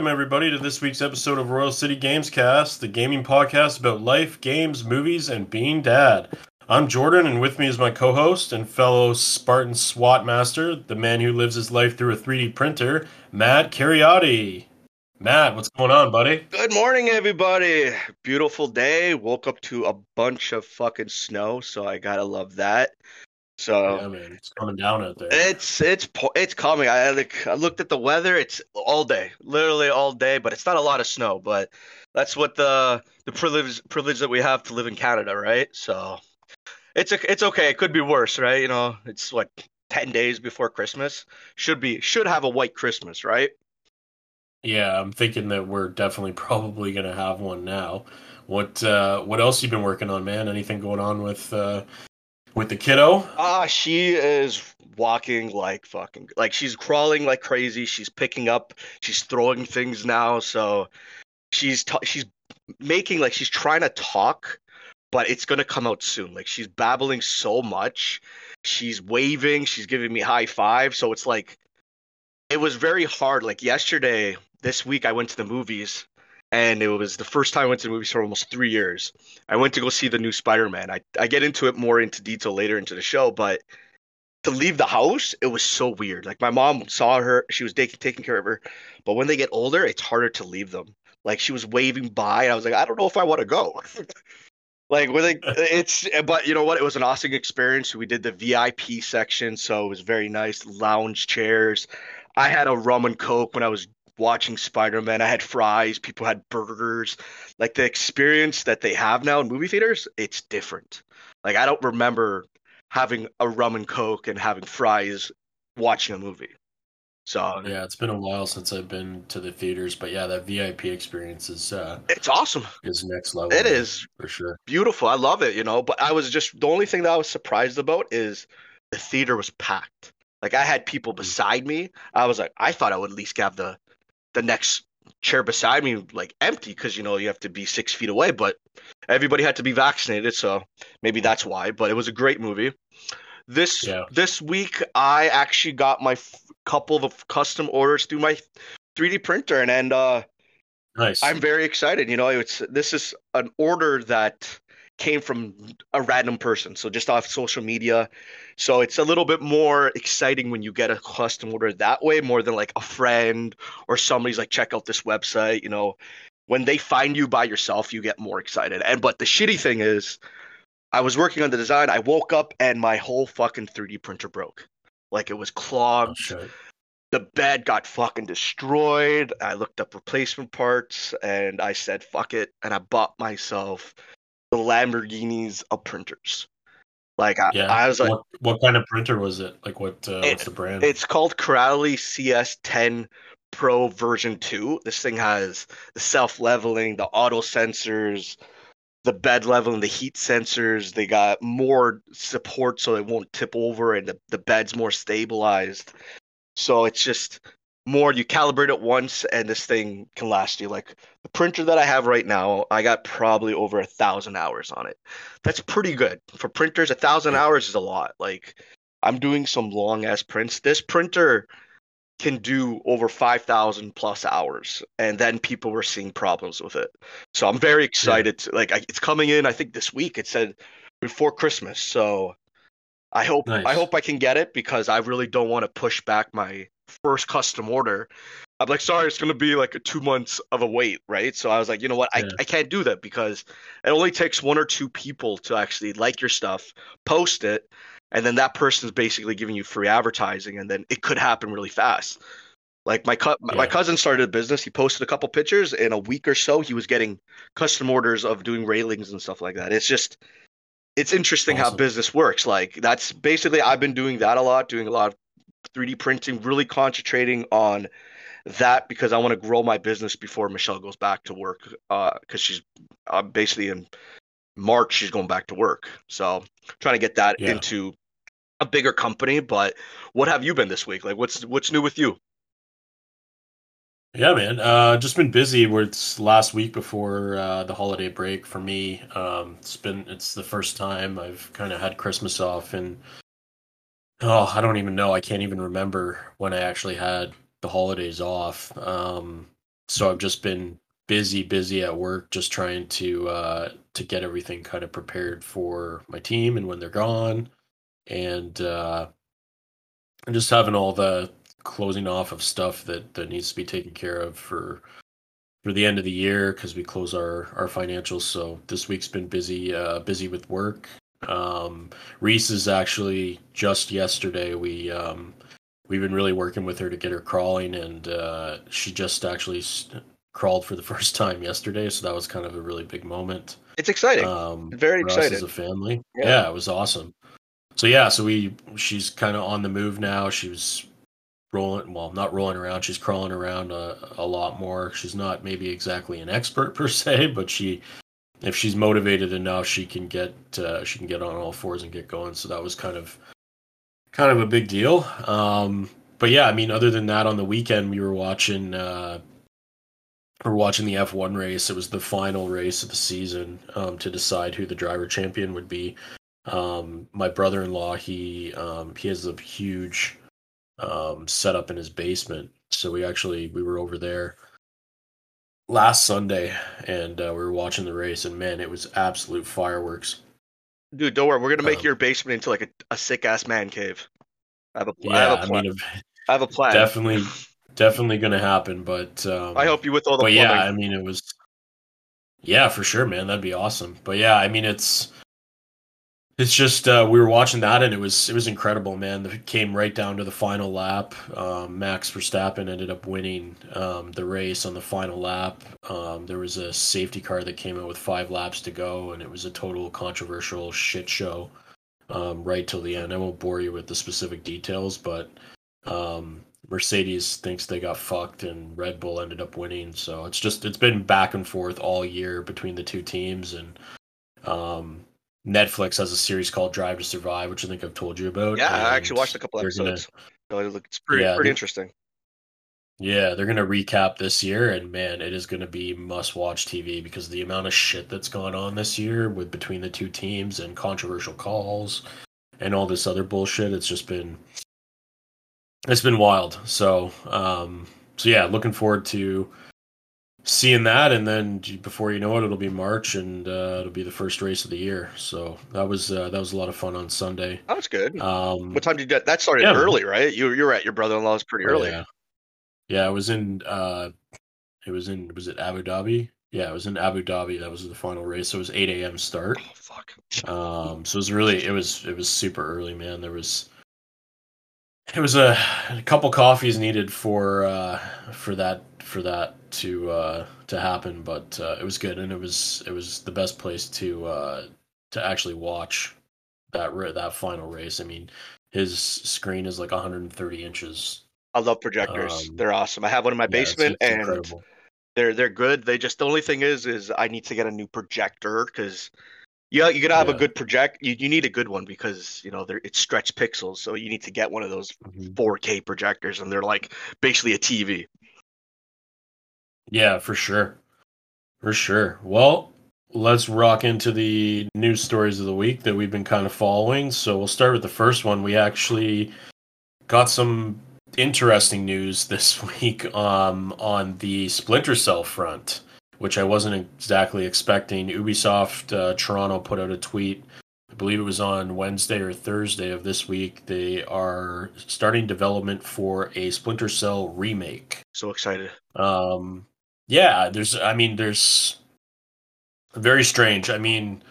welcome, everybody to this week's episode of Royal City Gamescast, the gaming podcast about life, games, movies, and being dad. I'm Jordan, and with me is my co-host and fellow Spartan SWAT master, the man who lives his life through a 3D printer, Matt Cariati. Matt, what's going on, buddy? Good morning, everybody. Beautiful day. Woke up to a bunch of fucking snow, so I gotta love that. So Yeah, man, it's coming down out there. it's it's it's coming. I like I looked at the weather. It's all day, literally all day, but it's not a lot of snow. But that's what the the privilege privilege that we have to live in Canada, right? So it's a, it's okay. It could be worse, right? You know, it's what ten days before Christmas. Should be should have a white Christmas, right? Yeah, I'm thinking that we're definitely probably gonna have one now. What uh, what else you been working on, man? Anything going on with uh, with the kiddo? Ah, she is walking like fucking like she's crawling like crazy. She's picking up, she's throwing things now. So she's ta- she's making like she's trying to talk, but it's gonna come out soon. Like she's babbling so much. She's waving, she's giving me high five. So it's like it was very hard. Like yesterday, this week I went to the movies and it was the first time I went to the movies for almost three years. I went to go see the new Spider-Man. I, I get into it more into detail later into the show, but to leave the house, it was so weird. Like my mom saw her, she was taking taking care of her, but when they get older, it's harder to leave them. Like she was waving by, and I was like, I don't know if I want to go. like when they, it's, but you know what? It was an awesome experience. We did the VIP section, so it was very nice. Lounge chairs. I had a rum and coke when I was watching Spider Man. I had fries. People had burgers. Like the experience that they have now in movie theaters, it's different. Like I don't remember having a rum and coke and having fries watching a movie. So Yeah, it's been a while since I've been to the theaters, but yeah, that VIP experience is uh, it's awesome. is next level. It is for sure. beautiful. I love it, you know. But I was just the only thing that I was surprised about is the theater was packed. Like I had people beside me. I was like, I thought I would at least have the the next chair beside me like empty because you know you have to be six feet away. But everybody had to be vaccinated, so maybe that's why. But it was a great movie. This Yeah. this week I actually got my f- couple of custom orders through my 3D printer, and and uh, Nice. I'm very excited. You know, it's this is an order that came from a random person, so just off social media. So it's a little bit more exciting when you get a custom order that way, more than like a friend or somebody's like, check out this website. You know, when they find you by yourself, you get more excited. And but the shitty thing is, I was working on the design. I woke up and my whole fucking 3D printer broke. Like it was Oh, clogged shit. the bed got fucking destroyed. I looked up replacement parts and I said, fuck it. And I bought myself the Lamborghinis of printers. Like, I, Yeah. I was like, what, what kind of printer was it? Like what? Uh, It- what's the brand? it's called Creality CS10 Pro version 2. This thing has the self leveling, the auto sensors, the bed leveling, the heat sensors. They got more support so it won't tip over and the, the bed's more stabilized. So it's just more you calibrate it once and this thing can last you. Like the printer that I have right now, I got probably over a thousand hours on it. That's pretty good. For printers, a thousand hours is a lot. Like I'm doing some long ass prints. This printer can do over 5,000 plus hours, and then people were seeing problems with it. So I'm very excited. To, like I, it's coming in. I think this week. It said before Christmas. So I hope Nice. I hope I can get it because I really don't want to push back my first custom order. I'm like, sorry, it's gonna be like a two months of a wait, right? So I was like, you know what, I, Yeah. I can't do that because it only takes one or two people to actually like your stuff, post it, and then that person's basically giving you free advertising, and then it could happen really fast. Like my cu- my cousin started a business. He posted a couple pictures in a week or so. He was getting custom orders of doing railings and stuff like that. It's just it's interesting how business works. Like that's basically I've been doing that a lot, doing a lot of 3D printing, really concentrating on that because I want to grow my business before Michelle goes back to work. Because she's uh, basically in March she's going back to work. So trying to get that Yeah. into a bigger company. But what have you been this week? Like what's what's new with you? Yeah, man. Uh, just been busy. Where it's last week before uh, the holiday break for me. Um, it's been it's the first time I've kind of had Christmas off, and oh, I don't even know. I can't even remember when I actually had the holidays off. Um, so I've just been busy, busy at work, just trying to uh, to get everything kind of prepared for my team and when they're gone, and uh, and just having all the closing off of stuff that that needs to be taken care of for for the end of the year because we close our our financials. So this week's been busy, uh, busy with work. Um, Reese is actually just yesterday. We um, we've been really working with her to get her crawling, and uh, she just actually s- crawled for the first time yesterday. So that was kind of a really big moment. It's exciting. Um, Very excited. as a family. Yeah. Yeah. it was awesome. So yeah, so we she's kind of on the move now. She was rolling, well, not rolling around. She's crawling around a, a lot more. She's not maybe exactly an expert per se, but she, if she's motivated enough, she can get uh, she can get on all fours and get going. So that was kind of kind of a big deal. Um, but yeah, I mean, other than that, on the weekend we were watching. Uh, we were watching the F1 race. It was the final race of the season um, to decide who the driver champion would be. Um, my brother-in-law, he um, he has a huge um, setup in his basement, so we actually we were over there last Sunday and uh, we were watching the race, and man, it was absolute fireworks. Dude, don't worry. We're gonna make Um, your basement into like a, a sick ass man cave. I have a, I Yeah, have a I plan. mean, I have a plan. definitely, definitely going to happen. But um, I hope you with all the but plumbing. yeah, I mean, it was. Yeah, for sure, man. That'd be awesome. But yeah, I mean, it's it's just uh, we were watching that, and it was it was incredible, man. It came right down to the final lap. Um, Max Verstappen ended up winning um, the race on the final lap. Um, there was a safety car that came out with five laps to go, and it was a total controversial shit show um, right till the end. I won't bore you with the specific details, but um, Mercedes thinks they got fucked, and Red Bull ended up winning. So it's just it's been back and forth all year between the two teams, and um, Netflix has a series called Drive to Survive, which I think I've told you about. yeah, I actually watched a couple gonna- episodes. So look- it's pretty Yeah, pretty they- interesting. yeah, they're gonna recap this year, and man, it is gonna be must-watch TV because the amount of shit that's gone on this year with between the two teams and controversial calls and all this other bullshit. It's just been it's been wild. So, um, so yeah, looking forward to seeing that, and then before you know it, it'll be March, and uh, it'll be the first race of the year. So that was uh, that was a lot of fun on Sunday. That was good. Um, What time did you get? That started yeah, early, right? You you were at your brother-in-law's pretty early. Yeah. Yeah, it was in uh it was in was it Abu Dhabi? Yeah, it was in Abu Dhabi. That was the final race. So it was eight AM start. Oh fuck. Um so it was really it was it was super early, man. There was it was a, a couple coffees needed for uh for that for that to uh to happen, but uh, it was good and it was it was the best place to uh to actually watch that that final race. I mean, his screen is like 130 inches I love projectors. Um, they're awesome. I have one in my Yeah, basement, it's and incredible. they're they're good. They just the only thing is is I need to get a new projector because yeah, you gotta have a good project. You, you need a good one because you know they're it's stretched pixels, so you need to get one of those Mhm. 4K projectors, and they're like basically a TV. Yeah, for sure. For sure. Well, let's rock into the news stories of the week that we've been kind of following. So we'll start with the first one. We actually got some interesting news this week um, on the Splinter Cell front, which I wasn't exactly expecting. Ubisoft uh, Toronto put out a tweet. I believe it was on Wednesday or Thursday of this week. They are starting development for a Splinter Cell remake. So excited. Um, yeah, there's, I mean, there's very strange. I mean,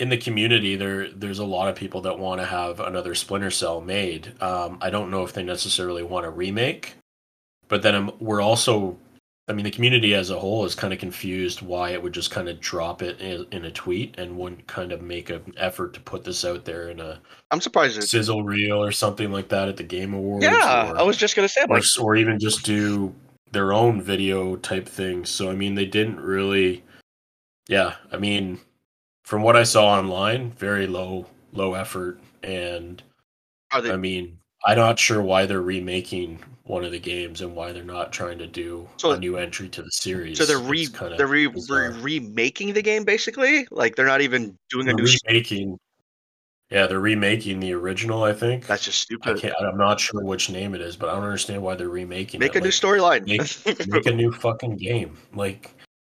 in the community, there there's a lot of people that want to have another Splinter Cell made. Um, I don't know if they necessarily want a remake, but then um, we're also, I mean, the community as a whole is kind of confused why it would just kind of drop it in, in a tweet and wouldn't kind of make an effort to put this out there in a I'm surprised. Sizzle reel or something like that at the Game Awards. yeah, or- I was just gonna say, or, like, or even just do their own video type thing. So I mean, they didn't really. Yeah, I mean, from what I saw online, very low low effort, and Are they? I mean, I'm not sure why they're remaking one of the games and why they're not trying to do So- a new entry to the series. so they're re they're re, re remaking the game basically. Like they're not even doing a They're new. s- remaking. Yeah, they're remaking the original. I think. That's just I stupid. can't. I'm not sure which name it is, but I don't understand why they're remaking it. Make it. a new storyline. make- make a new fucking game. Like,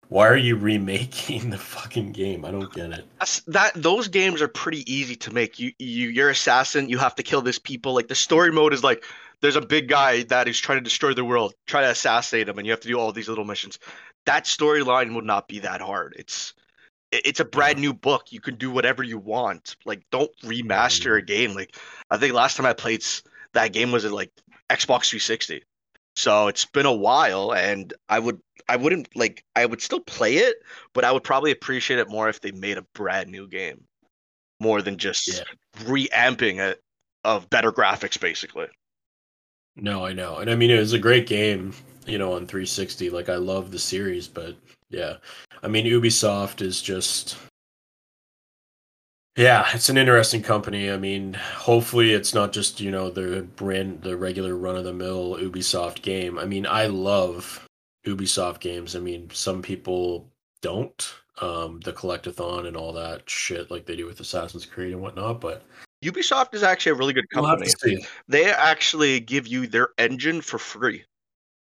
why are you remaking the fucking game? I don't get it. That's- that those games are pretty easy to make. You you you're assassin. You have to kill this people. Like the story mode is like there's a big guy that is trying to destroy the world, try to assassinate him, and you have to do all these little missions. That storyline would not be that hard. It's it- it's a brand new book. You can do whatever you want. Like don't remaster a mm-hmm. game. Like I think last time I played that game was at like Xbox 360. So it's been a while, and I would I wouldn't like I would still play it, but I would probably appreciate it more if they made a brand new game, more than just Yeah. reamping it of better graphics, basically. No, I know, and I mean it was a great game, you know, on 360. Like I love the series, but yeah, I mean Ubisoft is just, yeah, it's an interesting company. I mean, hopefully it's not just you know the brand, the regular run of the mill Ubisoft game. I mean, I love Ubisoft games. I mean, some people don't, um, the collectathon and all that shit like they do with Assassin's Creed and whatnot, but Ubisoft is actually a really good we'll company. see. They actually give you their engine for free.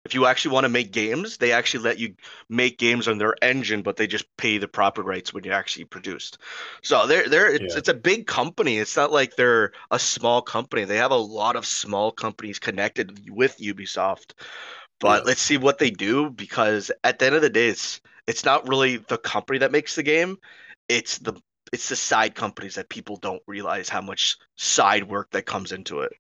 If you actually want to make games, they actually let you make games on their engine, but they just pay the proper rights when you actually produced. So they're they're it's, Yeah. it's a big company. It's not like they're a small company. They have a lot of small companies connected with Ubisoft. But Yeah. let's see what they do because at the end of the day, it's it's not really the company that makes the game. It's the it's the side companies that people don't realize how much side work that comes into it.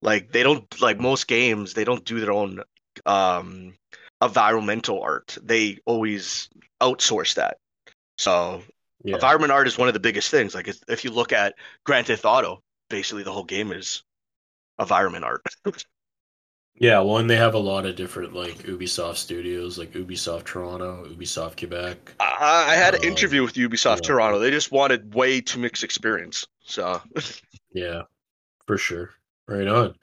Like they don't like most games, they don't do their own um environmental art. They always outsource that. So Yeah. environment art is one of the biggest things. Like if, if you look at Grand Theft Auto, basically the whole game is environment art. Yeah, well, and they have a lot of different like Ubisoft studios, like Ubisoft Toronto, Ubisoft Quebec. I, I had an Um, interview with Ubisoft yeah. Toronto. They just wanted way too mixed experience. So Yeah, for sure. Right on.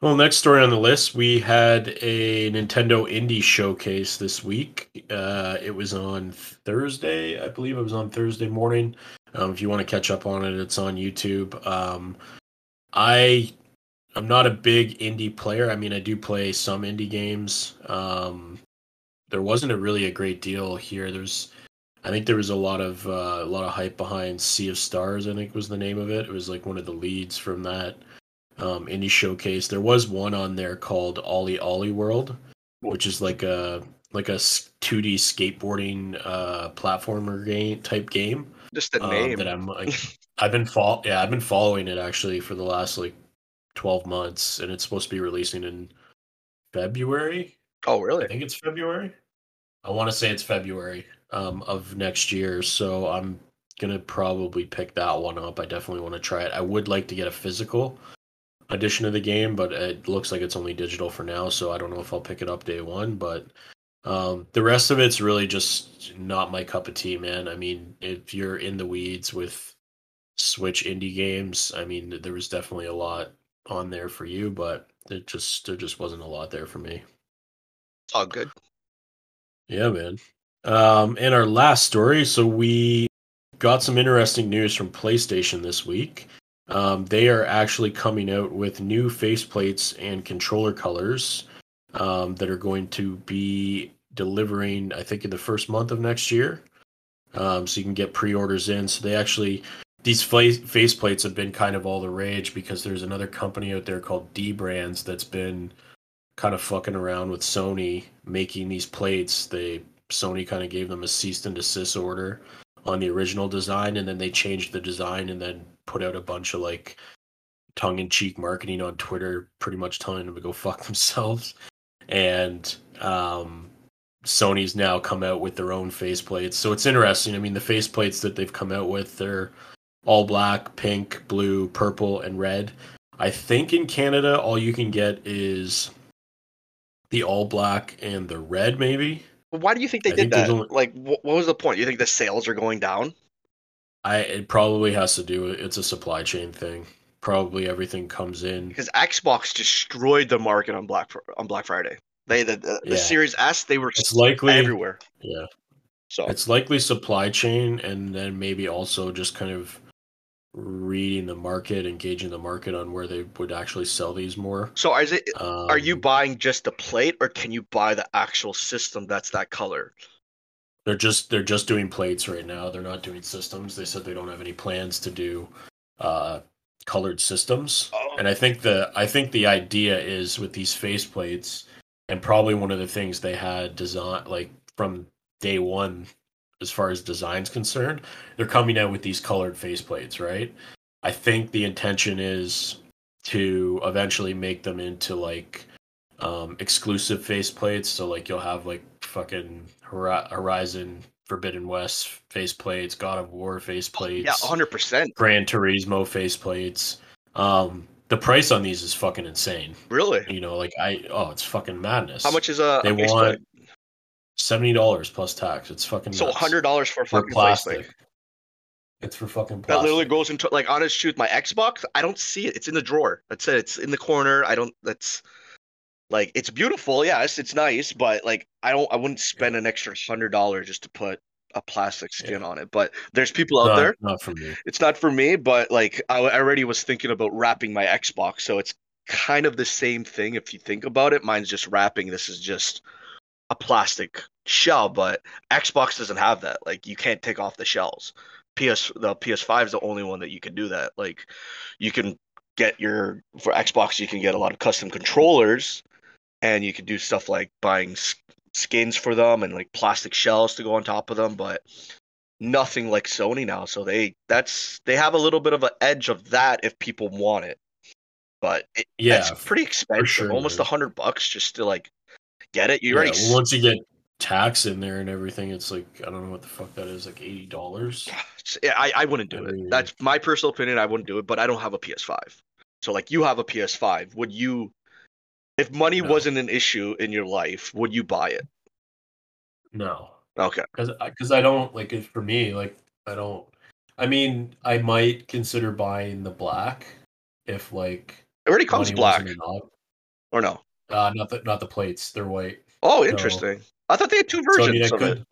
Well, next story on the list, we had a Nintendo Indie Showcase this week. Uh, it was on Thursday, I believe it was on Thursday morning. Um, if you want to catch up on it, it's on YouTube. Um, I I'm not a big indie player. I mean, I do play some indie games. Um, there wasn't a really a great deal here. There's, I think there was a lot of uh, a lot of hype behind Sea of Stars. I think was the name of it. It was like one of the leads from that um, indie showcase. There was one on there called Ollie Ollie World, which is like a like a 2D skateboarding uh, platformer game type game just the um, name. that I'm like I've been fol- yeah I've been following it actually for the last like 12 months and it's supposed to be releasing in February oh really? I think it's February I want to say it's February um, of next year so I'm gonna probably pick that one up I definitely want to try it I would like to get a physical edition of the game but it looks like it's only digital for now so I don't know if I'll pick it up day one but um, the rest of it's really just not my cup of tea, man. I mean, if you're in the weeds with Switch indie games, I mean, there was definitely a lot on there for you, but it just there just wasn't a lot there for me. All good. Yeah, man. Um, and our last story. So we got some interesting news from PlayStation this week. Um, they are actually coming out with new faceplates and controller colors um, that are going to be delivering, I think, in the first month of next year. Um, so you can get pre-orders in. So they actually these face faceplates have been kind of all the rage because there's another company out there called D Brands that's been kind of fucking around with Sony making these plates. They Sony kind of gave them a cease and desist order on the original design, and then they changed the design and then put out a bunch of like tongue in cheek marketing on Twitter, pretty much telling them to go fuck themselves. And um, Sony's now come out with their own faceplates, so it's interesting. I mean, the faceplates that they've come out with, they're all black, pink, blue, purple, and red. I think in Canada, all you can get is the all black and the red, maybe. Why do you think they I did think that? only- Like, what was the point? You think the sales are going down? I it probably has to do with it's a supply chain thing. Probably everything comes in. Because Xbox destroyed the market on Black on Black Friday. They the the, the Series S they were It's likely everywhere. Yeah. So It's likely supply chain and then maybe also just kind of reading the market, engaging the market on where they would actually sell these more. so is it? Um, Are you buying just the plate, or can you buy the actual system that's that color? They're just they're just doing plates right now. They're not doing systems. They said they don't have any plans to do uh, colored systems. And I think the I think the idea is with these face plates, and probably one of the things they had design like from day one, as far as design's concerned, they're coming out with these colored face plates, right? I think the intention is to eventually make them into like um, exclusive face plates. So like you'll have like fucking Horizon Forbidden West faceplates, God of War faceplates. Yeah, hundred percent. Gran Turismo faceplates. Um, the price on these is fucking insane. Really? You know, like I oh, it's fucking madness. How much is a, They a want plate? seventy dollars plus tax. It's fucking So nuts. hundred dollars for a for fucking plastic. It's for fucking That literally goes into like honest truth. My Xbox, I don't see it. It's in the drawer. That's it. It's in the corner. I don't. That's like it's beautiful. Yes, it's nice, but like I don't. I wouldn't spend an extra hundred dollars just to put a plastic skin on it. But there's people out not, there. not for me. It's not for me, but like I I already was thinking about wrapping my Xbox, so it's kind of the same thing if you think about it. Mine's just wrapping. This is just a plastic shell, but Xbox doesn't have that. Like you can't take off the shells. PS the PS5 is the only one that you can do that. Like you can get your for Xbox you can get a lot of custom controllers and you can do stuff like buying s- skins for them and like plastic shells to go on top of them, but nothing like Sony now. So they that's they have a little bit of an edge of that if people want it. But it, Yeah, it's pretty expensive, sure, almost a hundred bucks just to like get it. You Yeah, already once you get tax in there and everything, it's like I don't know what the fuck that is, like eighty dollars. yeah, I, I wouldn't do I mean- it. That's my personal opinion. I wouldn't do it, but I don't have a PS5. So like you have a PS5, would you? If money No. wasn't an issue in your life, would you buy it? No, Okay. because because I don't like it for me. Like I don't. I mean, I might consider buying the black if like It already comes black, or no? Uh, not the not the plates. They're white. Oh, So- interesting. I thought they had two So I mean, versions I of could. it.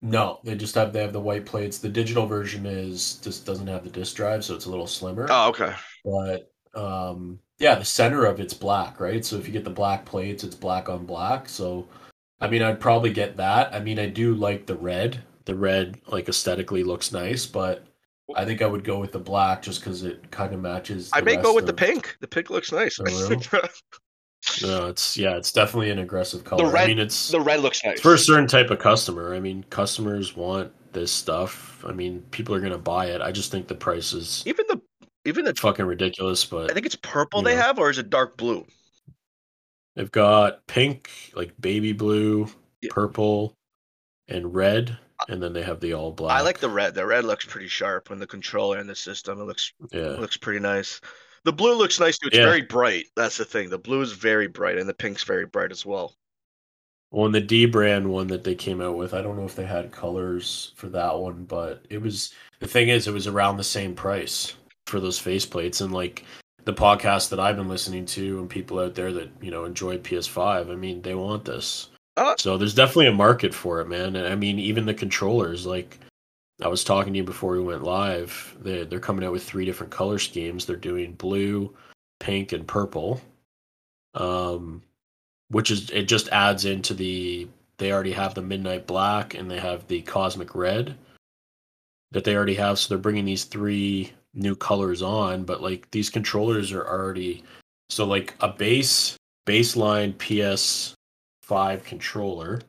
No, they just have they have the white plates. The digital version is just doesn't have the disk drive, so it's a little slimmer. Oh, okay. but um yeah the center of it's black right? So if you get the black plates it's black on black. So i mean i'd probably get that. I mean i do like the red. The red like aesthetically looks nice but i think i would go with the black just because it kind of matches I the may go with the pink. The pink looks nice. No it's yeah it's definitely an aggressive color. Red- i mean it's the red looks nice. for a certain type of customer. I mean customers want this stuff. I mean people are gonna buy it. I just think the price is even the even the fucking ridiculous but I think it's purple they know. have, or is it dark blue? They've got pink, like baby blue, Yeah. purple, and red, and then they have the all black. I like the red. The red looks pretty sharp on the controller and the system. It looks yeah, looks pretty nice. The blue looks nice too. It's Yeah. very bright. That's the thing. The blue is very bright, and the pink's very bright as well. Well, and the dbrand one that they came out with, I don't know if they had colors for that one, but it was the thing is, it was around the same price for those faceplates, and like the podcast that I've been listening to, and people out there that you know enjoy PS5, I mean, they want this. Uh, So there's definitely a market for it, man. And I mean, even the controllers, like I was talking to you before we went live, they they're coming out with three different color schemes. They're doing blue, pink, and purple. Um, which is it just adds into the they already have the midnight black and they have the cosmic red that they already have. So they're bringing these three new colors on, but like these controllers are already so like a base baseline PS five controller.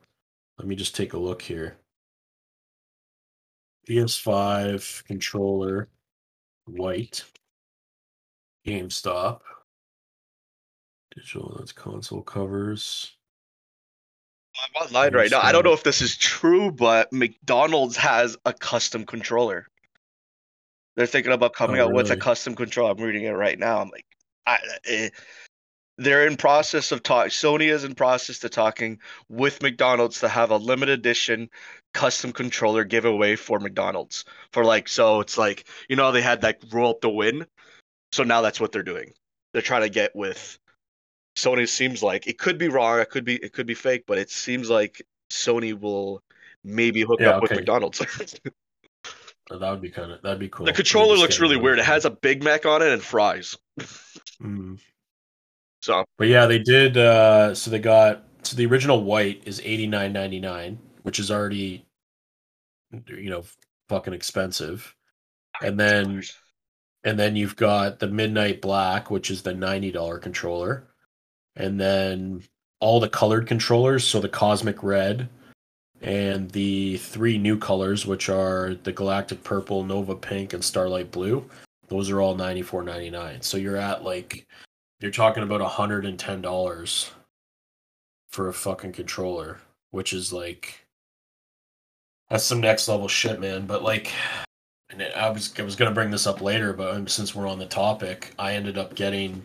Let me just take a look here. PS5 controller, white, GameStop, digital. That's console covers. I'm online right now. I don't know if this is true, but McDonald's has a custom controller. They're thinking about coming Oh, out with a custom controller. I'm reading it right now. I'm like, I, eh, they're in process of talk. Sony is in process to talking with McDonald's to have a limited edition custom controller giveaway for McDonald's for like so it's like you know they had like roll up the win, so now that's what they're doing. They're trying to get with Sony. Seems like it could be wrong. It could be it could be fake, but it seems like Sony will maybe hook Yeah, up with. McDonald's. That would be kind of that'd be cool. the controller looks really weird. It has a Big Mac on it and fries. Mm. So But yeah, they did. Uh, so they got so the original white is eighty nine ninety nine, which is already, you know, fucking expensive. And then and then you've got the midnight black, which is the ninety dollar controller, and then all the colored controllers. So the cosmic red, and the three new colors, which are the galactic purple, nova pink, and starlight blue. Those are all ninety four ninety nine. So you're at like you're talking about hundred and ten dollars for a fucking controller, which is like that's some next level shit, man. But like, and I was I was gonna bring this up later, but um, since we're on the topic, I ended up getting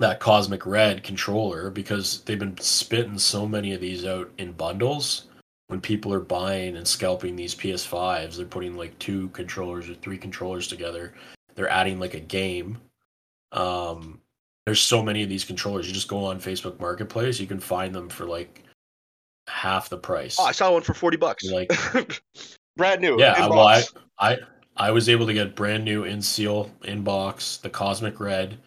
that cosmic red controller because they've been spitting so many of these out in bundles. When people are buying and scalping these PS5s, they're putting like two controllers or three controllers together. They're adding like a game. Um, there's so many of these controllers. You just go on Facebook Marketplace, you can find them for like half the price. oh, I saw one for forty bucks. Like- brand new. yeah, well, I. I I was able to get brand new in seal in box. The Cosmic Red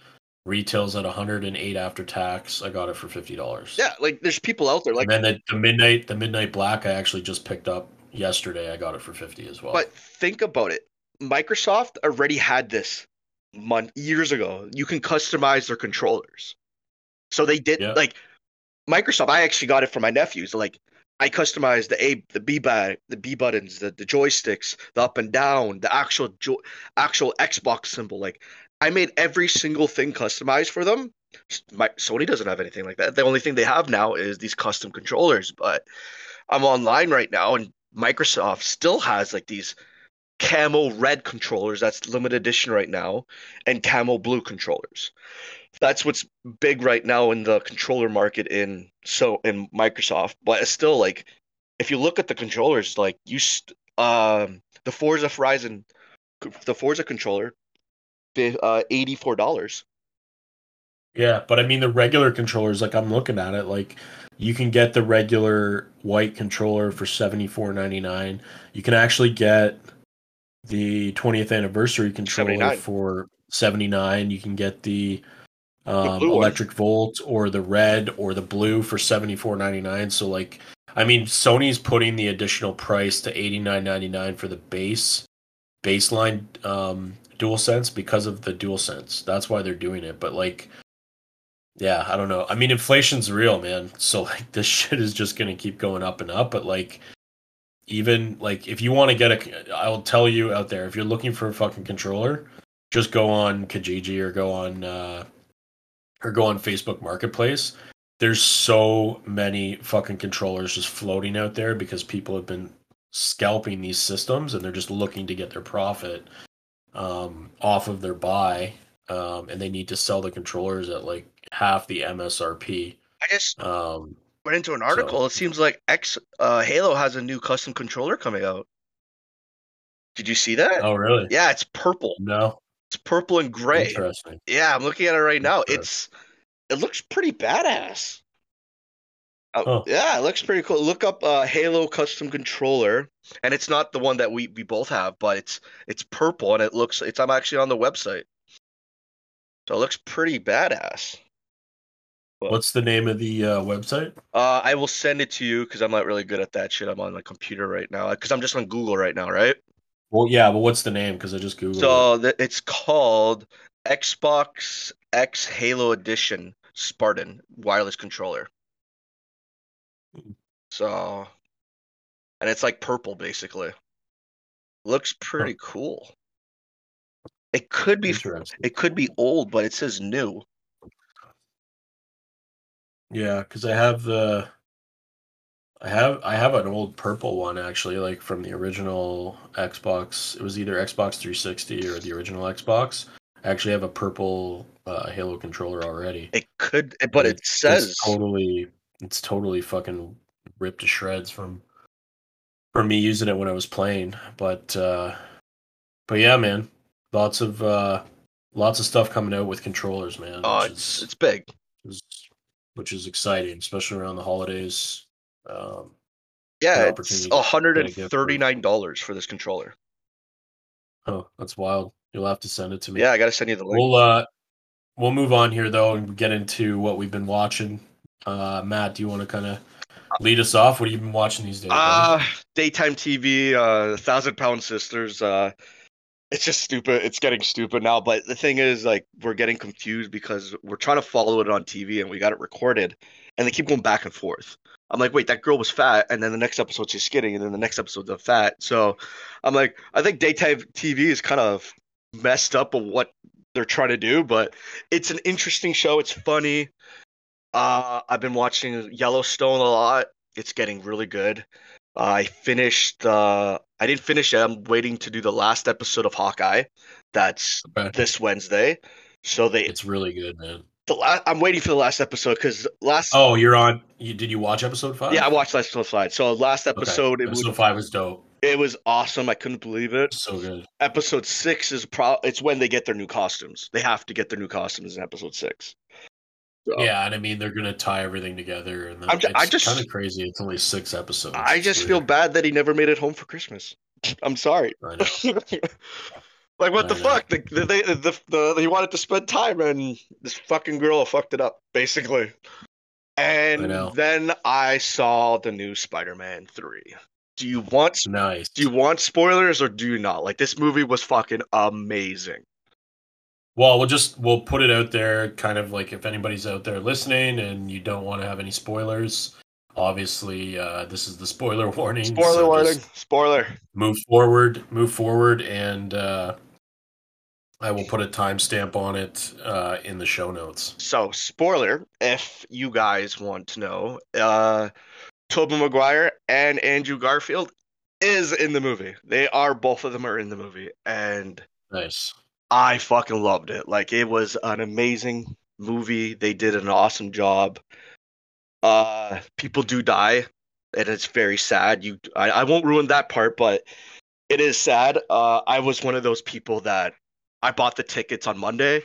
retails at 108 after tax. I got it for fifty dollars. yeah, like there's people out there like and then the, the midnight the midnight black I actually just picked up yesterday. I got it for fifty as well. But think about it. Microsoft already had this month years ago. You can customize their controllers. So they did Yeah. like Microsoft. I actually got it for my nephews. Like I customized the A, the B button, the B buttons, the, the joysticks, the up and down, the actual jo- actual Xbox symbol. Like I made every single thing customized for them. My, Sony doesn't have anything like that. The only thing they have now is these custom controllers. But I'm online right now, and Microsoft still has like these camo red controllers that's limited edition right now and camo blue controllers that's what's big right now in the controller market in so in microsoft but it's still like if you look at the controllers like you st- um the forza horizon the forza controller uh $84 Yeah, but I mean the regular controllers, like I'm looking at it, like you can get the regular white controller for seventy four ninety nine. You can actually get the twentieth anniversary controller 79. for seventy nine. You can get the um, blue one. electric volt or the red or the blue for seventy four ninety nine. So like, I mean, Sony's putting the additional price to eighty nine ninety nine for the base baseline um, DualSense because of the DualSense. That's why they're doing it. But like yeah, I don't know. I mean, inflation's real, man. So like this shit is just gonna keep going up and up. But like, even like if you want to get a, I'll tell you out there, if you're looking for a fucking controller, just go on Kijiji or go on uh, or go on Facebook Marketplace. There's so many fucking controllers just floating out there because people have been scalping these systems and they're just looking to get their profit um, off of their buy um, and they need to sell the controllers at like half the MSRP. i just Um, went into an article it seems like x uh halo has a new custom controller coming out did you see that oh, really? yeah it's purple No. it's purple and gray Interesting. Yeah, I'm looking at it right now. It's it looks pretty badass. Uh, Oh. Yeah, it looks pretty cool. Look up uh, Halo custom controller, and it's not the one that we, we both have, but it's it's purple and it looks it's I'm actually on the website, so it looks pretty badass. What's the name of the uh, website? Uh, I will send it to you because I'm not really good at that shit. I'm on my computer right now because I'm just on Google right now, right? Well, yeah, but what's the name? Because I just googled. So th- it's called Xbox X Halo Edition Spartan wireless controller. So, and it's like purple basically. Looks pretty cool. It could be it could be old, but it says new. Yeah, because I have the. I have I have an old purple one actually, like from the original Xbox. It was either Xbox 360 or the original Xbox. I actually have a purple uh, Halo controller already. It could, but it It's- says totally it's totally fucking ripped to shreds from from me using it when I was playing. But uh but yeah, man, lots of uh lots of stuff coming out with controllers, man. oh, which it's is- it's big. is which is exciting, especially around the holidays. Um, Yeah, it's hundred and get a gift thirty nine dollars for this controller. oh, that's wild. You'll have to send it to me. Yeah, I gotta send you the link. We'll uh, we'll move on here though and get into what we've been watching. Uh, Matt, do you want to kind of lead us off? What have you been watching these days? Uh daytime TV, uh Thousand Pound Sisters, uh it's just stupid. It's getting stupid now. But the thing is, like, we're getting confused because we're trying to follow it on TV and we got it recorded, and they keep going back and forth. I'm like, wait, that girl was fat, and then the next episode she's skinny, and then the next episode they're fat. So I'm like, I think daytime TV is kind of messed up of what they're trying to do, but it's an interesting show. It's funny. Uh, I've been watching Yellowstone a lot. It's getting really good. I finished. Uh, I didn't finish it. I'm waiting to do the last episode of Hawkeye. That's Okay. this Wednesday. So they. It's really good, man. The la- I'm waiting for the last episode because last. Oh, you're on. You, did you watch episode five? Yeah, I watched last episode. So last Okay. episode, it episode was five was dope. it was awesome. I couldn't believe it. So good. Episode six is pro. It's when they get their new costumes. They have to get their new costumes in episode six. So, Yeah, and I mean they're gonna tie everything together, and I'm ju- I it's just- kind of crazy. It's only six episodes. I just feel bad that he never made it home for Christmas. I'm sorry. Like what the know. fuck? The, the, they the, the he wanted to spend time and this fucking girl fucked it up basically. And I then I saw the new Spider-Man 3. Do you want Nice. do you want spoilers or do you not? Like this movie was fucking amazing. Well, we'll just we'll put it out there, kind of like if anybody's out there listening and you don't want to have any spoilers. Obviously, uh, this is the spoiler warning. Spoiler so warning. Spoiler. Move forward, move forward, and uh, I will put a timestamp on it uh, in the show notes. So, spoiler, if you guys want to know, uh Tobey Maguire and Andrew Garfield is in the movie. They are both of them are in the movie and Nice. I fucking loved it. Like it was an amazing movie. They did an awesome job. Uh people do die and it's very sad. You I, I won't ruin that part, but it is sad. Uh I was one of those people that I bought the tickets on Monday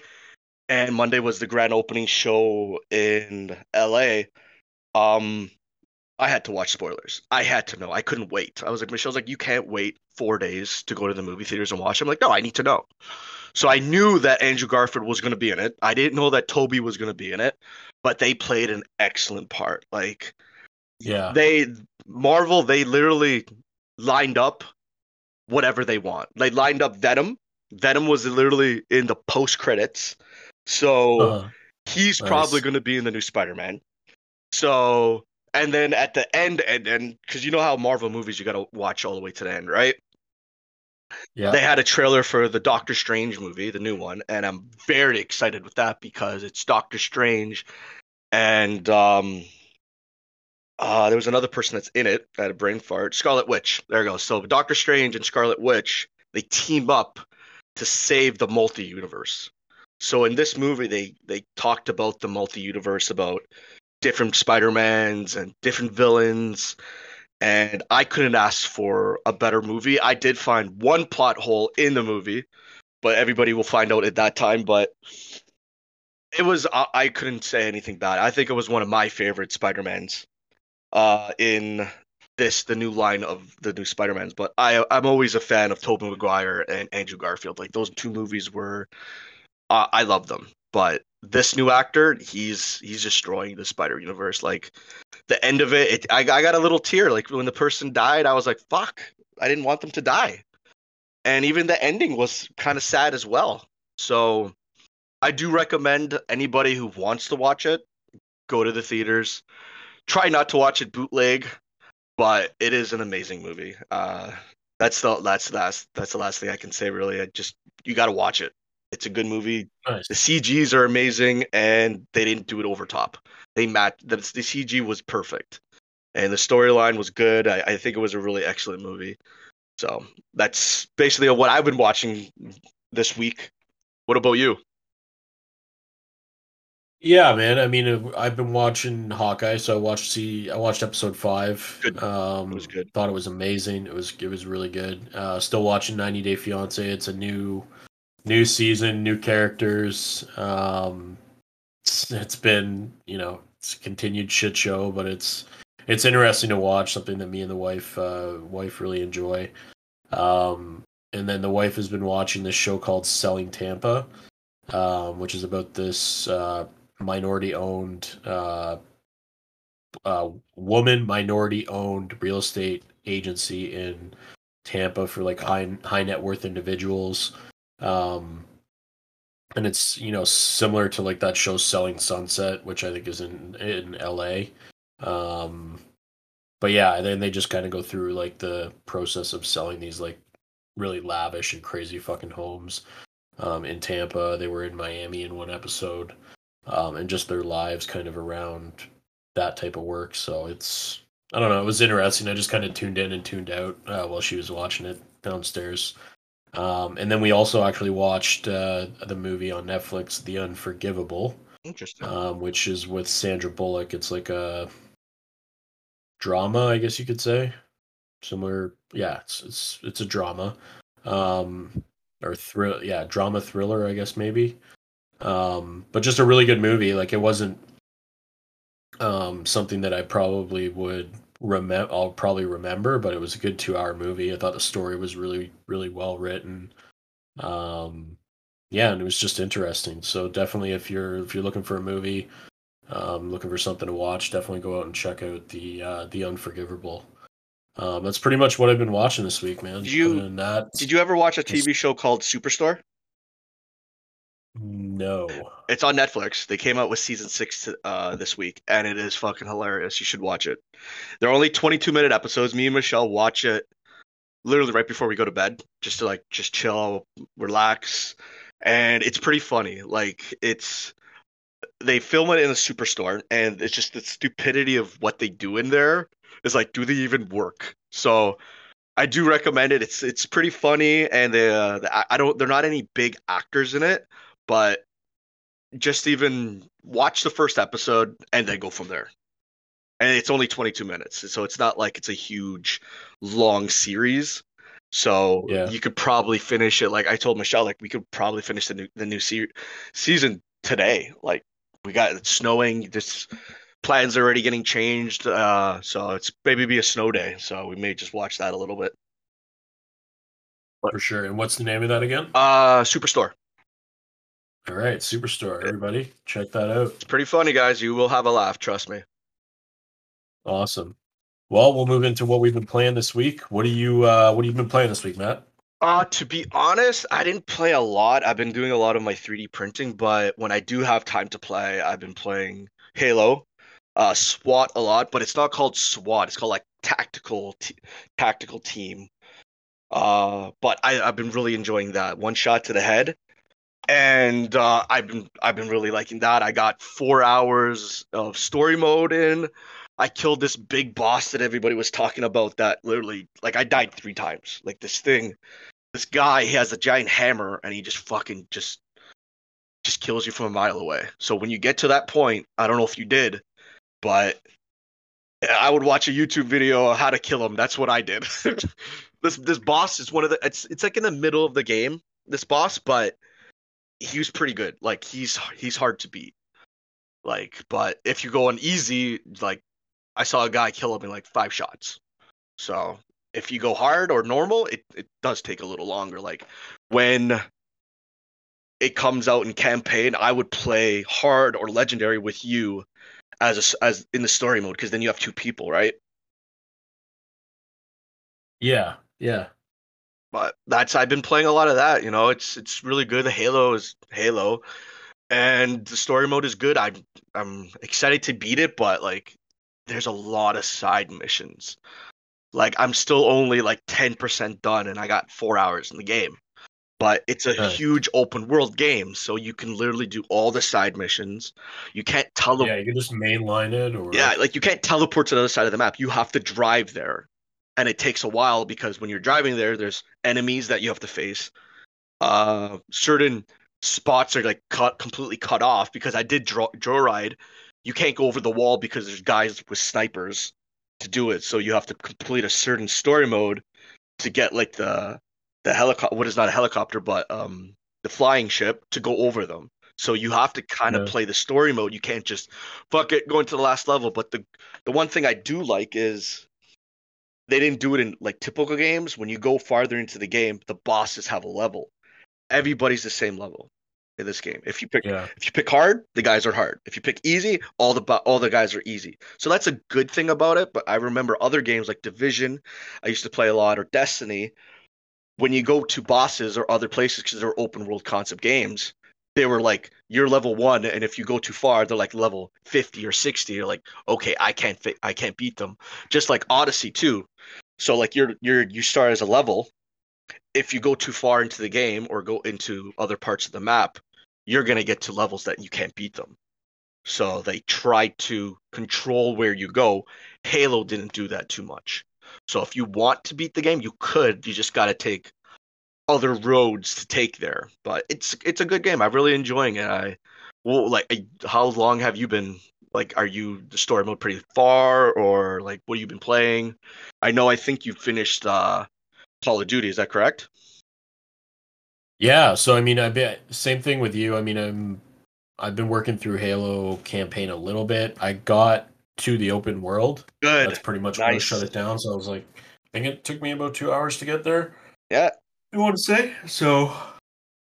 and Monday was the grand opening show in LA. Um I had to watch spoilers. I had to know. I couldn't wait. I was like Michelle's like you can't wait 4 days to go to the movie theaters and watch. I'm like no, I need to know. So I knew that Andrew Garfield was going to be in it. I didn't know that Tobey was going to be in it, but they played an excellent part. Like Yeah. they Marvel, they literally lined up whatever they want. They lined up Venom. Venom was literally in the post credits. So Uh, he's nice. probably going to be in the new Spider-Man. So and then at the end and and cuz you know how Marvel movies you got to watch all the way to the end, right? Yeah. They had a trailer for the Doctor Strange movie, the new one, and I'm very excited with that because it's Doctor Strange and um uh there was another person that's in it that had a brain fart. Scarlet Witch. There it goes. So Doctor Strange and Scarlet Witch, they team up to save the multi-universe. So in this movie they they talked about the multi-universe about different Spider-Mans and different villains and I couldn't ask for a better movie. I did find one plot hole in the movie, but everybody will find out at that time. But it was I, I couldn't say anything bad. I think it was one of my favorite Spider Mans, uh, in this the new line of the new Spider Mans. But I I'm always a fan of Tobey Maguire and Andrew Garfield. Like those two movies were, uh, I love them. But this new actor, he's he's destroying the Spider Universe. Like the end of it, it I, I got a little tear. Like when the person died, I was like, "Fuck!" I didn't want them to die, and even the ending was kind of sad as well. So, I do recommend anybody who wants to watch it go to the theaters. Try not to watch it bootleg, but it is an amazing movie. Uh, that's the that's the last that's the last thing I can say. Really, I just you got to watch it. It's a good movie. nice. The CGs are amazing, and they didn't do it over top. They matched the, the CG was perfect, and the storyline was good. I, I think it was a really excellent movie. So that's basically what I've been watching this week. What about you? Yeah, man. I mean, I've been watching Hawkeye, so I watched see I watched episode five. Good. Um, It was good. Thought it was amazing. It was it was really good. Uh, still watching 90 Day Fiance. It's a new new season, new characters. Um, it's, it's been you know it's continued shit show, but it's it's interesting to watch. Something that me and the wife uh, wife really enjoy. Um, and then the wife has been watching this show called Selling Tampa, um, which is about this. Uh, minority owned uh, uh, woman minority owned real estate agency in Tampa for like high high net worth individuals. Um, and it's you know similar to like that show Selling Sunset, which I think is in in L.A. Um, but yeah, then they just kind of go through like the process of selling these like really lavish and crazy fucking homes um, in Tampa. They were in Miami in one episode um, and just their lives kind of around that type of work. So it's I don't know, it was interesting. I just kind of tuned in and tuned out uh, while she was watching it downstairs. Um, and then we also actually watched uh, the movie on Netflix, The Unforgivable, Interesting. um, which is with Sandra Bullock. It's like a drama, I guess you could say. Similar, yeah, it's it's it's a drama, um, or thrill, yeah, drama thriller, I guess maybe. Um, but just a really good movie. Like it wasn't um, something that I probably would remember. I'll probably remember, but it was a good two-hour movie. I thought the story was really, really well written. Um, yeah, and it was just interesting. So definitely, if you're if you're looking for a movie, um, looking for something to watch, definitely go out and check out the uh, the Unforgivable. Um, that's pretty much what I've been watching this week, man. Did you- that, Did you ever watch a TV show called Superstore? No. It's on Netflix. They came out with season six uh, this week, and it is fucking hilarious. You should watch it. They're only 22 minute episodes. Me and Michelle watch it literally right before we go to bed, just to like just chill, relax, and it's pretty funny. Like it's they film it in a superstore, and it's just the stupidity of what they do in there is like, do they even work? So. I do recommend it. It's it's pretty funny, and uh, the, I don't. They're not any big actors in it, but just even watch the first episode and then go from there. And it's only 22 minutes, so it's not like it's a huge, long series. So Yeah. you could probably finish it. Like I told Michelle, like we could probably finish the new the new se- season today. Like we got it's snowing. This plans are already getting changed. Uh, so it's maybe be a snow day. So we may just watch that a little bit. For sure. And what's the name of that again? Uh, Superstore. All right, Superstore. Everybody, check that out. It's pretty funny, guys. You will have a laugh. Trust me. Awesome. Well, we'll move into what we've been playing this week. What do you uh what have you been playing this week, Matt? Uh, to be honest, I didn't play a lot. I've been doing a lot of my 3D printing, but when I do have time to play, I've been playing Halo, uh, SWAT a lot, but it's not called SWAT. It's called like tactical t- tactical team. Uh, but I, I've been really enjoying that one shot to the head, and uh, I've been I've been really liking that. I got four hours of story mode in. I killed this big boss that everybody was talking about. That literally, like, I died three times. Like this thing this guy he has a giant hammer and he just fucking just just kills you from a mile away. So when you get to that point, I don't know if you did, but I would watch a YouTube video of how to kill him. That's what I did. this this boss is one of the it's it's like in the middle of the game, this boss, but he was pretty good. Like he's he's hard to beat. Like, but if you go on easy, like I saw a guy kill him in like five shots. So if you go hard or normal, it, it does take a little longer. Like when it comes out in campaign, I would play hard or legendary with you as a as in the story mode because then you have two people, right? Yeah, yeah. But that's I've been playing a lot of that. You know, it's it's really good. The Halo is Halo, and the story mode is good. I'm I'm excited to beat it, but like there's a lot of side missions. Like I'm still only like 10% done, and I got four hours in the game. But it's a Right. huge open world game, so you can literally do all the side missions. You can't tele Yeah, you can just mainline it or yeah, like you can't teleport to the other side of the map. You have to drive there. And it takes a while because when you're driving there, there's enemies that you have to face. Uh certain spots are like cut completely cut off because I did draw joyride. You can't go over the wall because there's guys with snipers to do it. So you have to complete a certain story mode to get like the the helicopter. What is not a helicopter, but um the flying ship to go over them. So you have to kind of Yeah. play the story mode. You can't just fuck it go into the last level. But the the one thing I do like is they didn't do it in like typical games. When you go farther into the game, the bosses have a level. Everybody's the same level in this game. If you pick Yeah. if you pick hard, the guys are hard. If you pick easy, all the all the guys are easy. So that's a good thing about it. But I remember other games like Division, I used to play a lot, or Destiny. When you go to bosses or other places because they're open world concept games, they were like you're level one, and if you go too far, they're like level fifty or sixty. You're like, okay, I can't I can't beat them. Just like Odyssey too. So like you're you're you start as a level. If you go too far into the game or go into other parts of the map, you're going to get to levels that you can't beat them. So they tried to control where you go. Halo didn't do that too much. So if you want to beat the game, you could. You just got to take other roads to take there. But it's it's a good game. I'm really enjoying it. I well, like I- how long have you been like are you the story mode pretty far or like what have you been playing? I know I think you finished uh Call of Duty, is that correct? Yeah, so I mean, I bet same thing with you. I mean, I'm I've been working through Halo campaign a little bit. I got to the open world. Good. That's pretty much what Nice. shut it down. So I was like, I think it took me about two hours to get there. Yeah. I want to say so.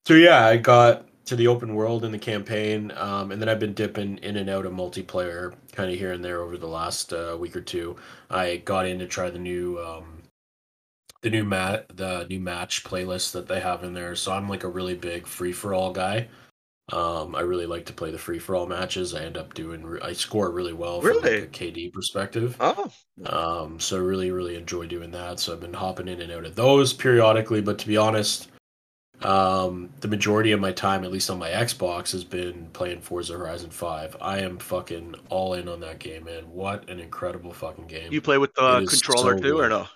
So yeah, I got to the open world in the campaign, um, and then I've been dipping in and out of multiplayer, kind of here and there over the last uh, week or two. I got in to try the new, um, the new mat, the new match playlist that they have in there. So I'm like a really big free for all guy. Um, I really like to play the free for all matches. I end up doing, re- I score really well from Really? like a KD perspective. Oh, Um, so really, really enjoy doing that. So I've been hopping in and out of those periodically. But to be honest, um, the majority of my time, at least on my Xbox, has been playing Forza Horizon Five. I am fucking all in on that game, man. What an incredible fucking game! you play with the It is controller so too, or no?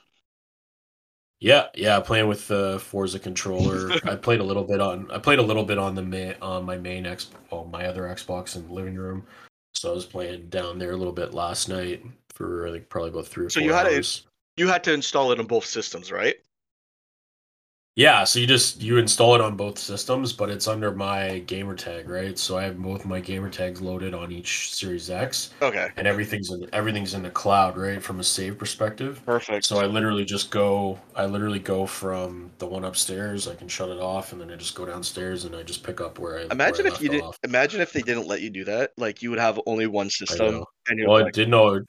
Yeah, yeah, playing with the Forza controller. I played a little bit on. I played a little bit on the ma- on my main X, well, my other Xbox in the living room. So I was playing down there a little bit last night for I think probably about three or So four you had hours. You had to install it on both systems, right? Yeah, so you just you install it on both systems, but it's under my gamer tag, right? So I have both my gamer tags loaded on each Series X, Okay, and everything's in everything's in the cloud, right, from a save perspective. perfect. So I literally just go, I literally go from the one upstairs. I can shut it off, and then I just go downstairs and I just pick up where I imagine where I if you did. off. Imagine if they didn't let you do that. Like you would have only one system, and you're Well, like, it didn't know.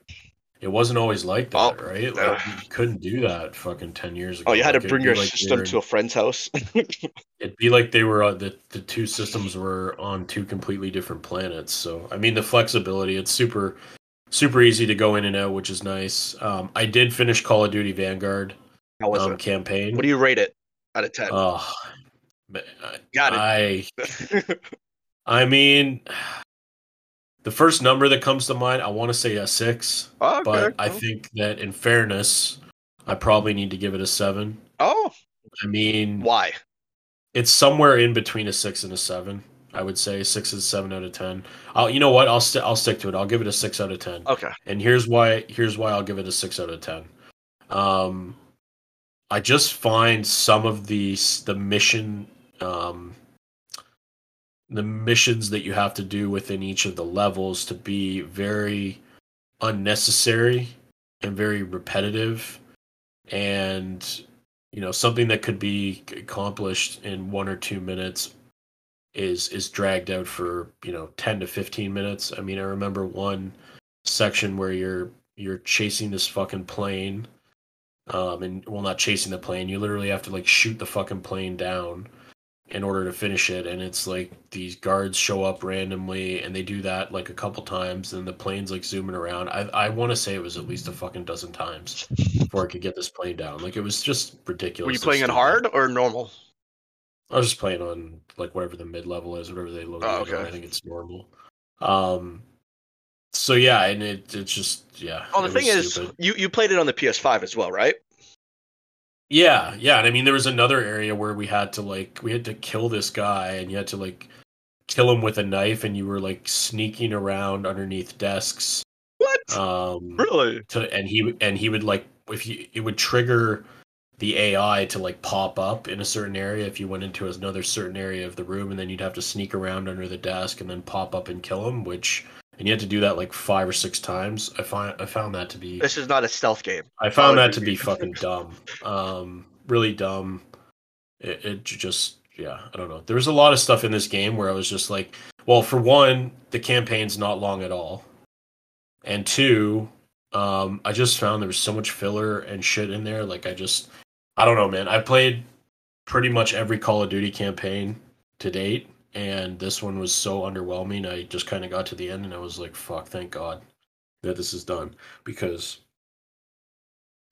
It wasn't always like that, Oh, right? uh. You couldn't do that fucking ten years ago. oh, you had to Like, it'd bring your like system to a friend's house. It'd be like they were uh, the the two systems were on two completely different planets. So I mean the flexibility, it's super super easy to go in and out, which is nice. Um, I did finish Call of Duty Vanguard How was um, it? campaign. What do you rate it out of ten? Oh, man, Got I I mean, the first number that comes to mind, I want to say a six, oh, okay. but I oh. think that in fairness, I probably need to give it a seven. oh, I mean, why? it's somewhere in between a six and a seven. I would say six is seven out of ten. I'll, you know what? I'll st- I'll stick to it. I'll give it a six out of ten. Okay, And here's why. Here's why I'll give it a six out of ten. Um, I just find some of these the mission, um, the missions that you have to do within each of the levels to be very unnecessary and very repetitive, and you know something that could be accomplished in one or two minutes is is dragged out for you know 10 to 15 minutes. I mean i remember one section where you're you're chasing this fucking plane um and well not chasing the plane. You literally have to like shoot the fucking plane down in order to finish it and it's like these guards show up randomly and they do that like a couple times and the plane's like zooming around i i want to say it was at least a fucking dozen times before i could get this plane down like it was just ridiculous were you playing in stupid. hard or normal? I was just playing on like whatever the mid level is, whatever they load Oh, it on. okay. I think it's normal. Um, so yeah, and it it's just yeah. Oh, the thing is, stupid. you you played it on the PS5 as well, right? Yeah, yeah. And I mean, there was another area where we had to like we had to kill this guy, and you had to like kill him with a knife, and you were like sneaking around underneath desks. What? Um, really? to and he and he would like if you it would trigger the AI to like pop up in a certain area if you went into another certain area of the room, and then you'd have to sneak around under the desk and then pop up and kill him, which and you had to do that like five or six times. I find I found that to be This is not a stealth game. I found that to be fucking dumb. Um, really dumb. It, it just, yeah, I don't know. There was a lot of stuff in this game where I was just like, well, for one, the campaign's not long at all, and two, um, I just found there was so much filler and shit in there. Like, I just, I don't know, man. I played pretty much every Call of Duty campaign to date, and this one was so underwhelming. I just kind of got to the end, and I was like, fuck, thank God that this is done because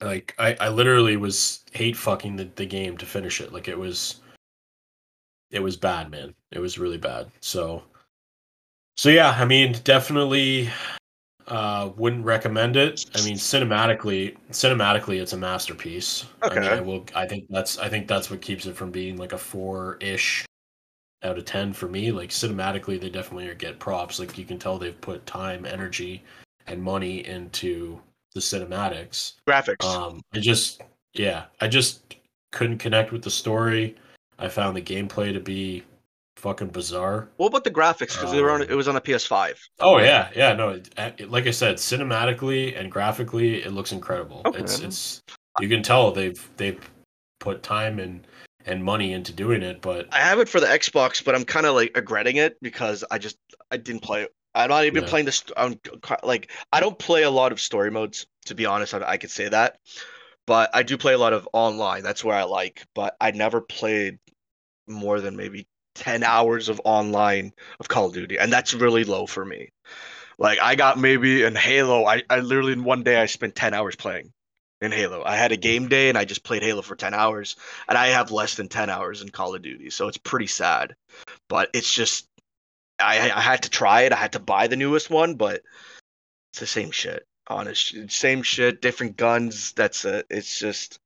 like I, I literally was hate fucking the, the game to finish it. Like it was it was bad, man. It was really bad. So so yeah, I mean definitely uh wouldn't recommend it. I mean cinematically cinematically it's a masterpiece. I mean Okay. I will I think that's I think that's what keeps it from being like a four ish out of ten for me. Like cinematically they definitely are get props. Like you can tell they've put time, energy, and money into the cinematics. Graphics. Um, I just, yeah, I just couldn't connect with the story. I found the gameplay to be fucking bizarre. what about the graphics? Because they were on. um, It was on a PS5. Oh yeah, yeah, no, it, it- like I said, cinematically and graphically, it looks incredible. Okay. It's, it's, you can tell they've they've put time and and money into doing it, but I have it for the Xbox, but I'm kind of like regretting it because I just I didn't play it. I'm not even Yeah. playing this. I'm like I don't play a lot of story modes to be honest. I, I could say that, but I do play a lot of online. That's where I like. But I never played more than maybe ten hours of online of Call of Duty, and that's really low for me. Like I got maybe in Halo. I I literally in one day I spent ten hours playing in Halo. I had a game day and I just played Halo for ten hours and I have less than 10 hours in Call of Duty, so it's pretty sad. But it's just, I, I had to try it. I had to buy the newest one, but it's the same shit. Honest, same shit, different guns. That's it. It's just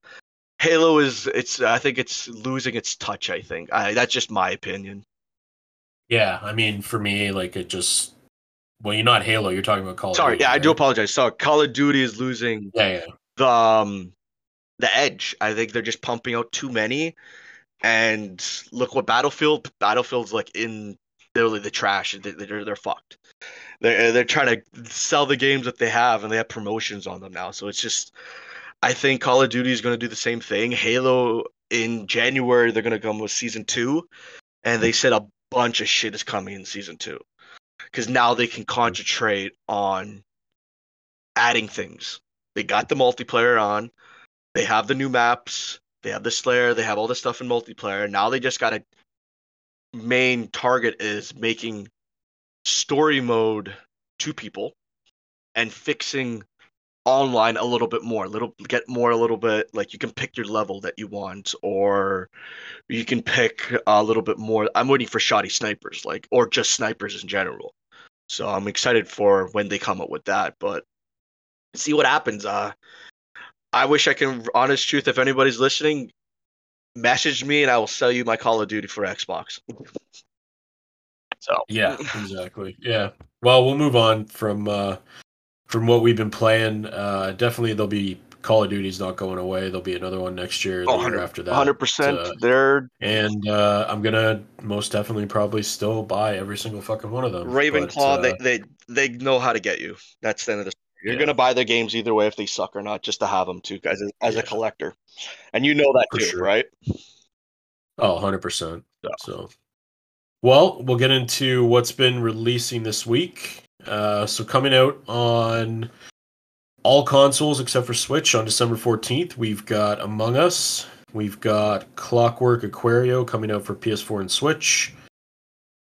Halo is. It's. I think it's losing its touch. I think. I, that's just my opinion. yeah, I mean, for me, like it just, well, you're not Halo, you're talking about Call. of Duty. Sorry. Yeah, I do apologize. So Call of Duty is losing Yeah, yeah, the um, the edge. I think they're just pumping out too many. And look what Battlefield Battlefield's like in literally the trash. They- They're they're fucked. They're they're trying to sell the games that they have, and they have promotions on them now. So it's just, I think Call of Duty is going to do the same thing. Halo in January they're going to come with season two, and they said a bunch of shit is coming in season two, because now they can concentrate on adding things. They got the multiplayer on. They have the new maps. They have the Slayer. They have all this stuff in multiplayer. Now they just got to main target is making story mode to people and fixing online a little bit more. a Little get more a little bit like you can pick your level that you want, or you can pick a little bit more. I'm waiting for shotty snipers, like or just snipers in general. So I'm excited for when they come up with that, but see what happens. Uh, I wish I can. Honest truth, if anybody's listening, message me and I will sell you my Call of Duty for Xbox. so yeah, exactly. Yeah. Well, we'll move on from uh from what we've been playing. Uh definitely there'll be Call of Duty's not going away. There'll be another one next year, the Oh, year after that. hundred percent. uh, They're and uh, I'm gonna most definitely probably still buy every single fucking one of them. Ravenclaw. but, uh, they they they know how to get you. That's the end of the. You're Yeah. gonna buy the games either way if they suck or not, just to have them too, as a, as Yeah. a collector, and you know that For too, sure. right? Oh, 100%. Yeah. So, well, we'll get into what's been releasing this week. Uh, so, coming out on all consoles except for Switch on December 14th, we've got Among Us. We've got Clockwork Aquario coming out for PS4 and Switch.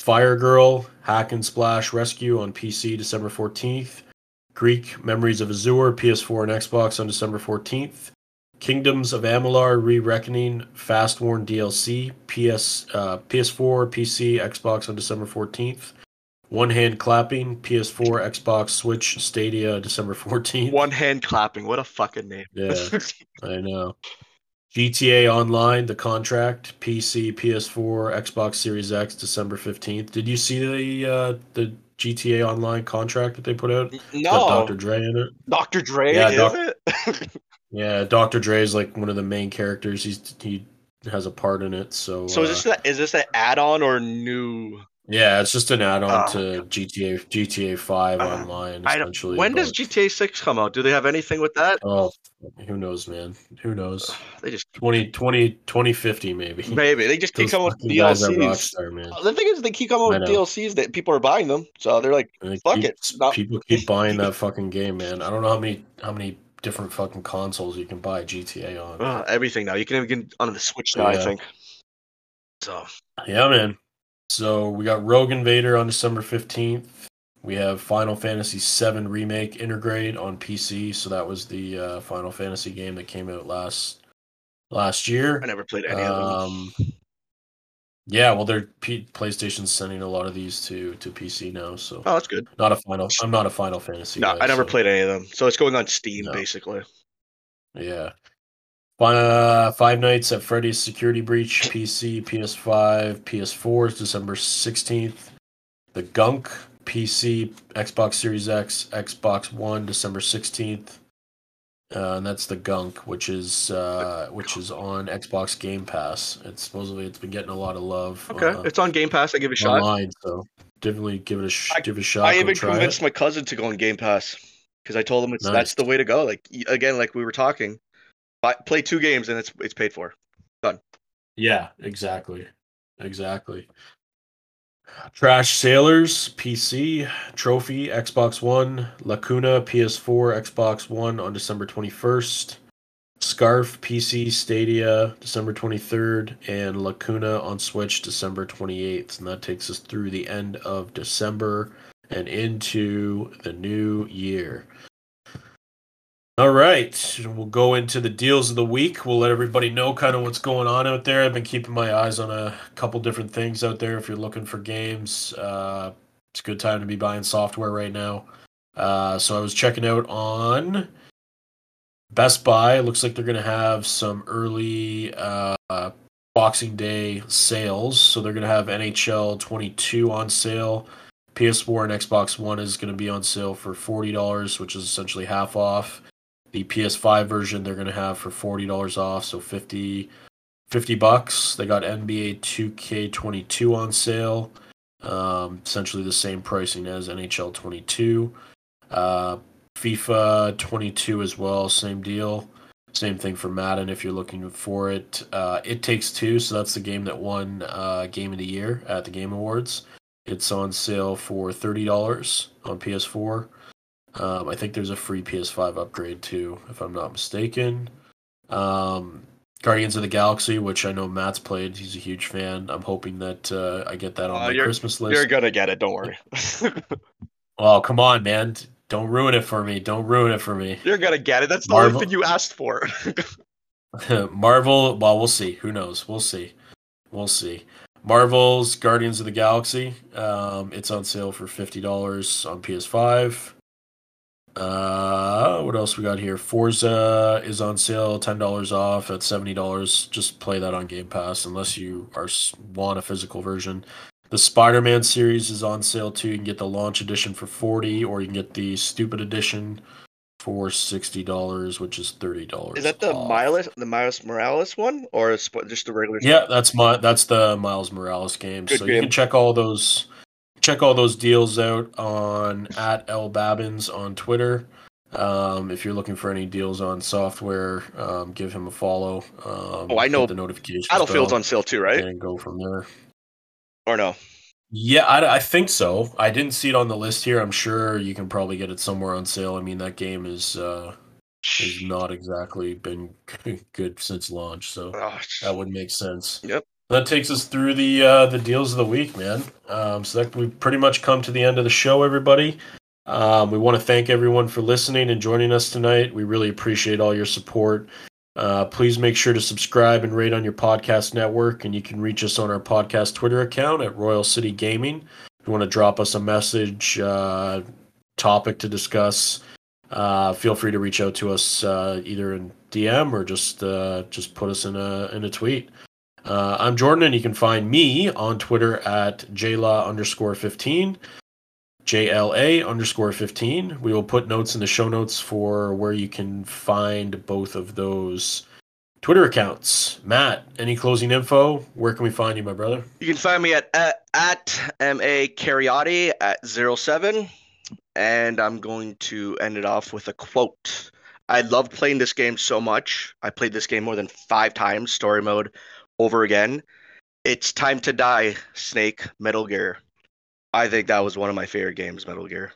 Fire Girl Hack and Splash Rescue on PC December 14th. Greak Memories of Azur PS4 and Xbox on December 14th. Kingdoms of Amalur: Re-Reckoning, Fatesworn DLC, PS, uh, PS4, PC, Xbox on December 14th. One Hand Clapping, PS4, Xbox, Switch, Stadia, December 14th. One hand clapping. What a fucking name. Yeah, I know. GTA Online, the contract, PC, PS4, Xbox Series X, December fifteenth. Did you see the uh, the GTA Online contract that they put out? No, Dr. Dre in it. Dr. Dre, Yeah, is Doc- it? Yeah, Dr. Dre is like one of the main characters. He's he has a part in it. So so is uh, this is this an add-on or new? Yeah, it's just an add-on Oh, to GTA GTA Five Uh, Online. Essentially, when does GTA 6 come out? Do they have anything with that? Oh, who knows, man? Who knows? They just 20, 20, 2050 maybe. maybe they just keep coming with DLCs. Rockstar, man. The thing is, they keep coming with. DLCs that people are buying them, so they're like, And Fuck keep- it. Not- People keep buying that fucking game, man. I don't know how many how many different fucking consoles you can buy GTA on. uh, everything now. You can even get on the Switch now, I think. So Yeah, man. So we got Rogue Invader on December fifteenth. We have Final Fantasy VII Remake Intergrade on PC. So that was the uh, Final Fantasy game that came out last last year. I never played any of them. Um, yeah, well, they're P- PlayStation's sending a lot of these to to PC now. So Oh, that's good. not a final. I'm not a Final Fantasy. No, guy, I never so- played any of them. So it's going on Steam, No. basically. Yeah. Uh, Five Nights at Freddy's Security Breach, PC, PS5, PS4 is December 16th. The Gunk, PC, Xbox Series X, Xbox One, December 16th. Uh, and that's the Gunk, which is uh, which is on Xbox Game Pass. It's supposedly it's been getting a lot of love. Okay, uh, it's on Game Pass. I give it a shot. online, so definitely give it a sh- I- give it a shot. I even convinced it. my cousin to go on Game Pass because I told him it's Nice. that's the way to go. Like again, like we were talking, buy, play two games and it's it's paid for. Done. Yeah, exactly. Exactly. Trash Sailors, PC, Trophy, Xbox One, Lacuna, PS4, Xbox One on December 21st, Scarf, PC, Stadia, December 23rd, and Lacuna on Switch, December 28th. And that takes us through the end of December and into the new year. All right, we'll go into the deals of the week. We'll let everybody know kind of what's going on out there. I've been keeping my eyes on a couple different things out there. If you're looking for games, uh, it's a good time to be buying software right now. Uh, so I was checking out on Best Buy. It looks like they're going to have some early uh, Boxing Day sales. So they're going to have NHL 22 on sale. PS4 and Xbox One is going to be on sale for $40, which is essentially half off. The PS5 version they're going to have for $40 off, so 50 50 bucks. They got NBA 2K22 on sale. Um, essentially the same pricing as NHL 22. Uh, FIFA 22 as well, same deal. Same thing for Madden if you're looking for it. Uh, it Takes Two, so that's the game that won uh, Game of the Year at the Game Awards. It's on sale for $30 on PS4. Um, I think there's a free PS5 upgrade too, if I'm not mistaken. Um, Guardians of the Galaxy, which I know Matt's played. He's a huge fan. I'm hoping that uh, I get that on Uh, my Christmas list. You're gonna get it. Don't worry. Oh, come on, man. Don't ruin it for me. Don't ruin it for me. You're gonna get it. That's the Marvel- only thing you asked for. Marvel, well, we'll see. Who knows? We'll see. We'll see. Marvel's Guardians of the Galaxy. Um, it's on sale for fifty dollars on PS5. Uh, what else we got here? Forza is on sale, ten dollars off at seventy dollars. Just play that on Game Pass, unless you are want a physical version. The Spider-Man series is on sale too. You can get the launch edition for forty, or you can get the stupid edition for sixty dollars, which is thirty dollars. Is that the Miles the Miles Morales one or just the regular? Yeah, that's my that's the Miles Morales game. Good so you can check all those check all those deals out on at L Babbins on Twitter. Um, if you're looking for any deals on software, um, give him a follow. Um, Oh, I know the notifications. Battlefield's on sale too, right? and go from there. Or no? Yeah, I, I think so. I didn't see it on the list here. I'm sure you can probably get it somewhere on sale. I mean, that game is uh, has not exactly been good since launch, so Oh, that would make sense. Yep. That takes us through the uh, the deals of the week, man. Um, so that we've pretty much come to the end of the show, everybody. Um, we want to thank everyone for listening and joining us tonight. We really appreciate all your support. Uh, please make sure to subscribe and rate on your podcast network, and you can reach us on our podcast Twitter account at Royal City Gaming. If you want to drop us a message, uh, topic to discuss, uh, feel free to reach out to us uh, either in DM or just uh, just put us in a in a tweet. Uh, I'm Jordan, and you can find me on Twitter at jlaw underscore fifteen. JLA underscore 15. We will put notes in the show notes for where you can find both of those Twitter accounts. Matt, any closing info? Where can we find you, my brother? You can find me at at, at ma cariati at 07 and I'm going to end it off with a quote. I loved playing this game so much. I played this game more than five times, story mode, over again. It's time to die, Snake, Metal Gear. I think that was one of my favorite games, Metal Gear.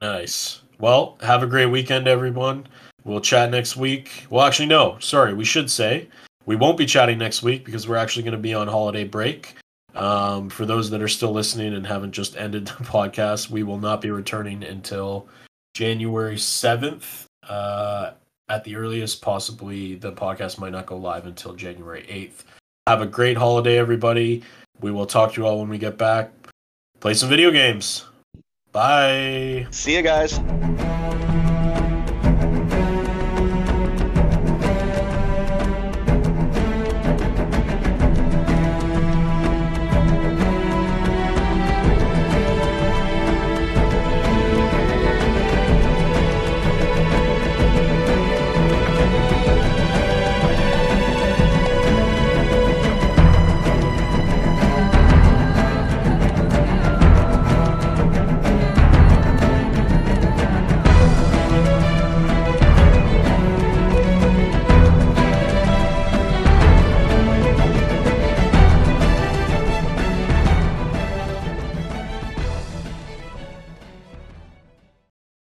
Nice. Well, have a great weekend, everyone. We'll chat next week. Well, actually, no. Sorry, we should say we won't be chatting next week because we're actually going to be on holiday break. Um, for those that are still listening and haven't just ended the podcast, we will not be returning until January 7th. Uh, at the earliest, possibly the podcast might not go live until January 8th. Have a great holiday, everybody. We will talk to you all when we get back. Play some video games. Bye. See you guys.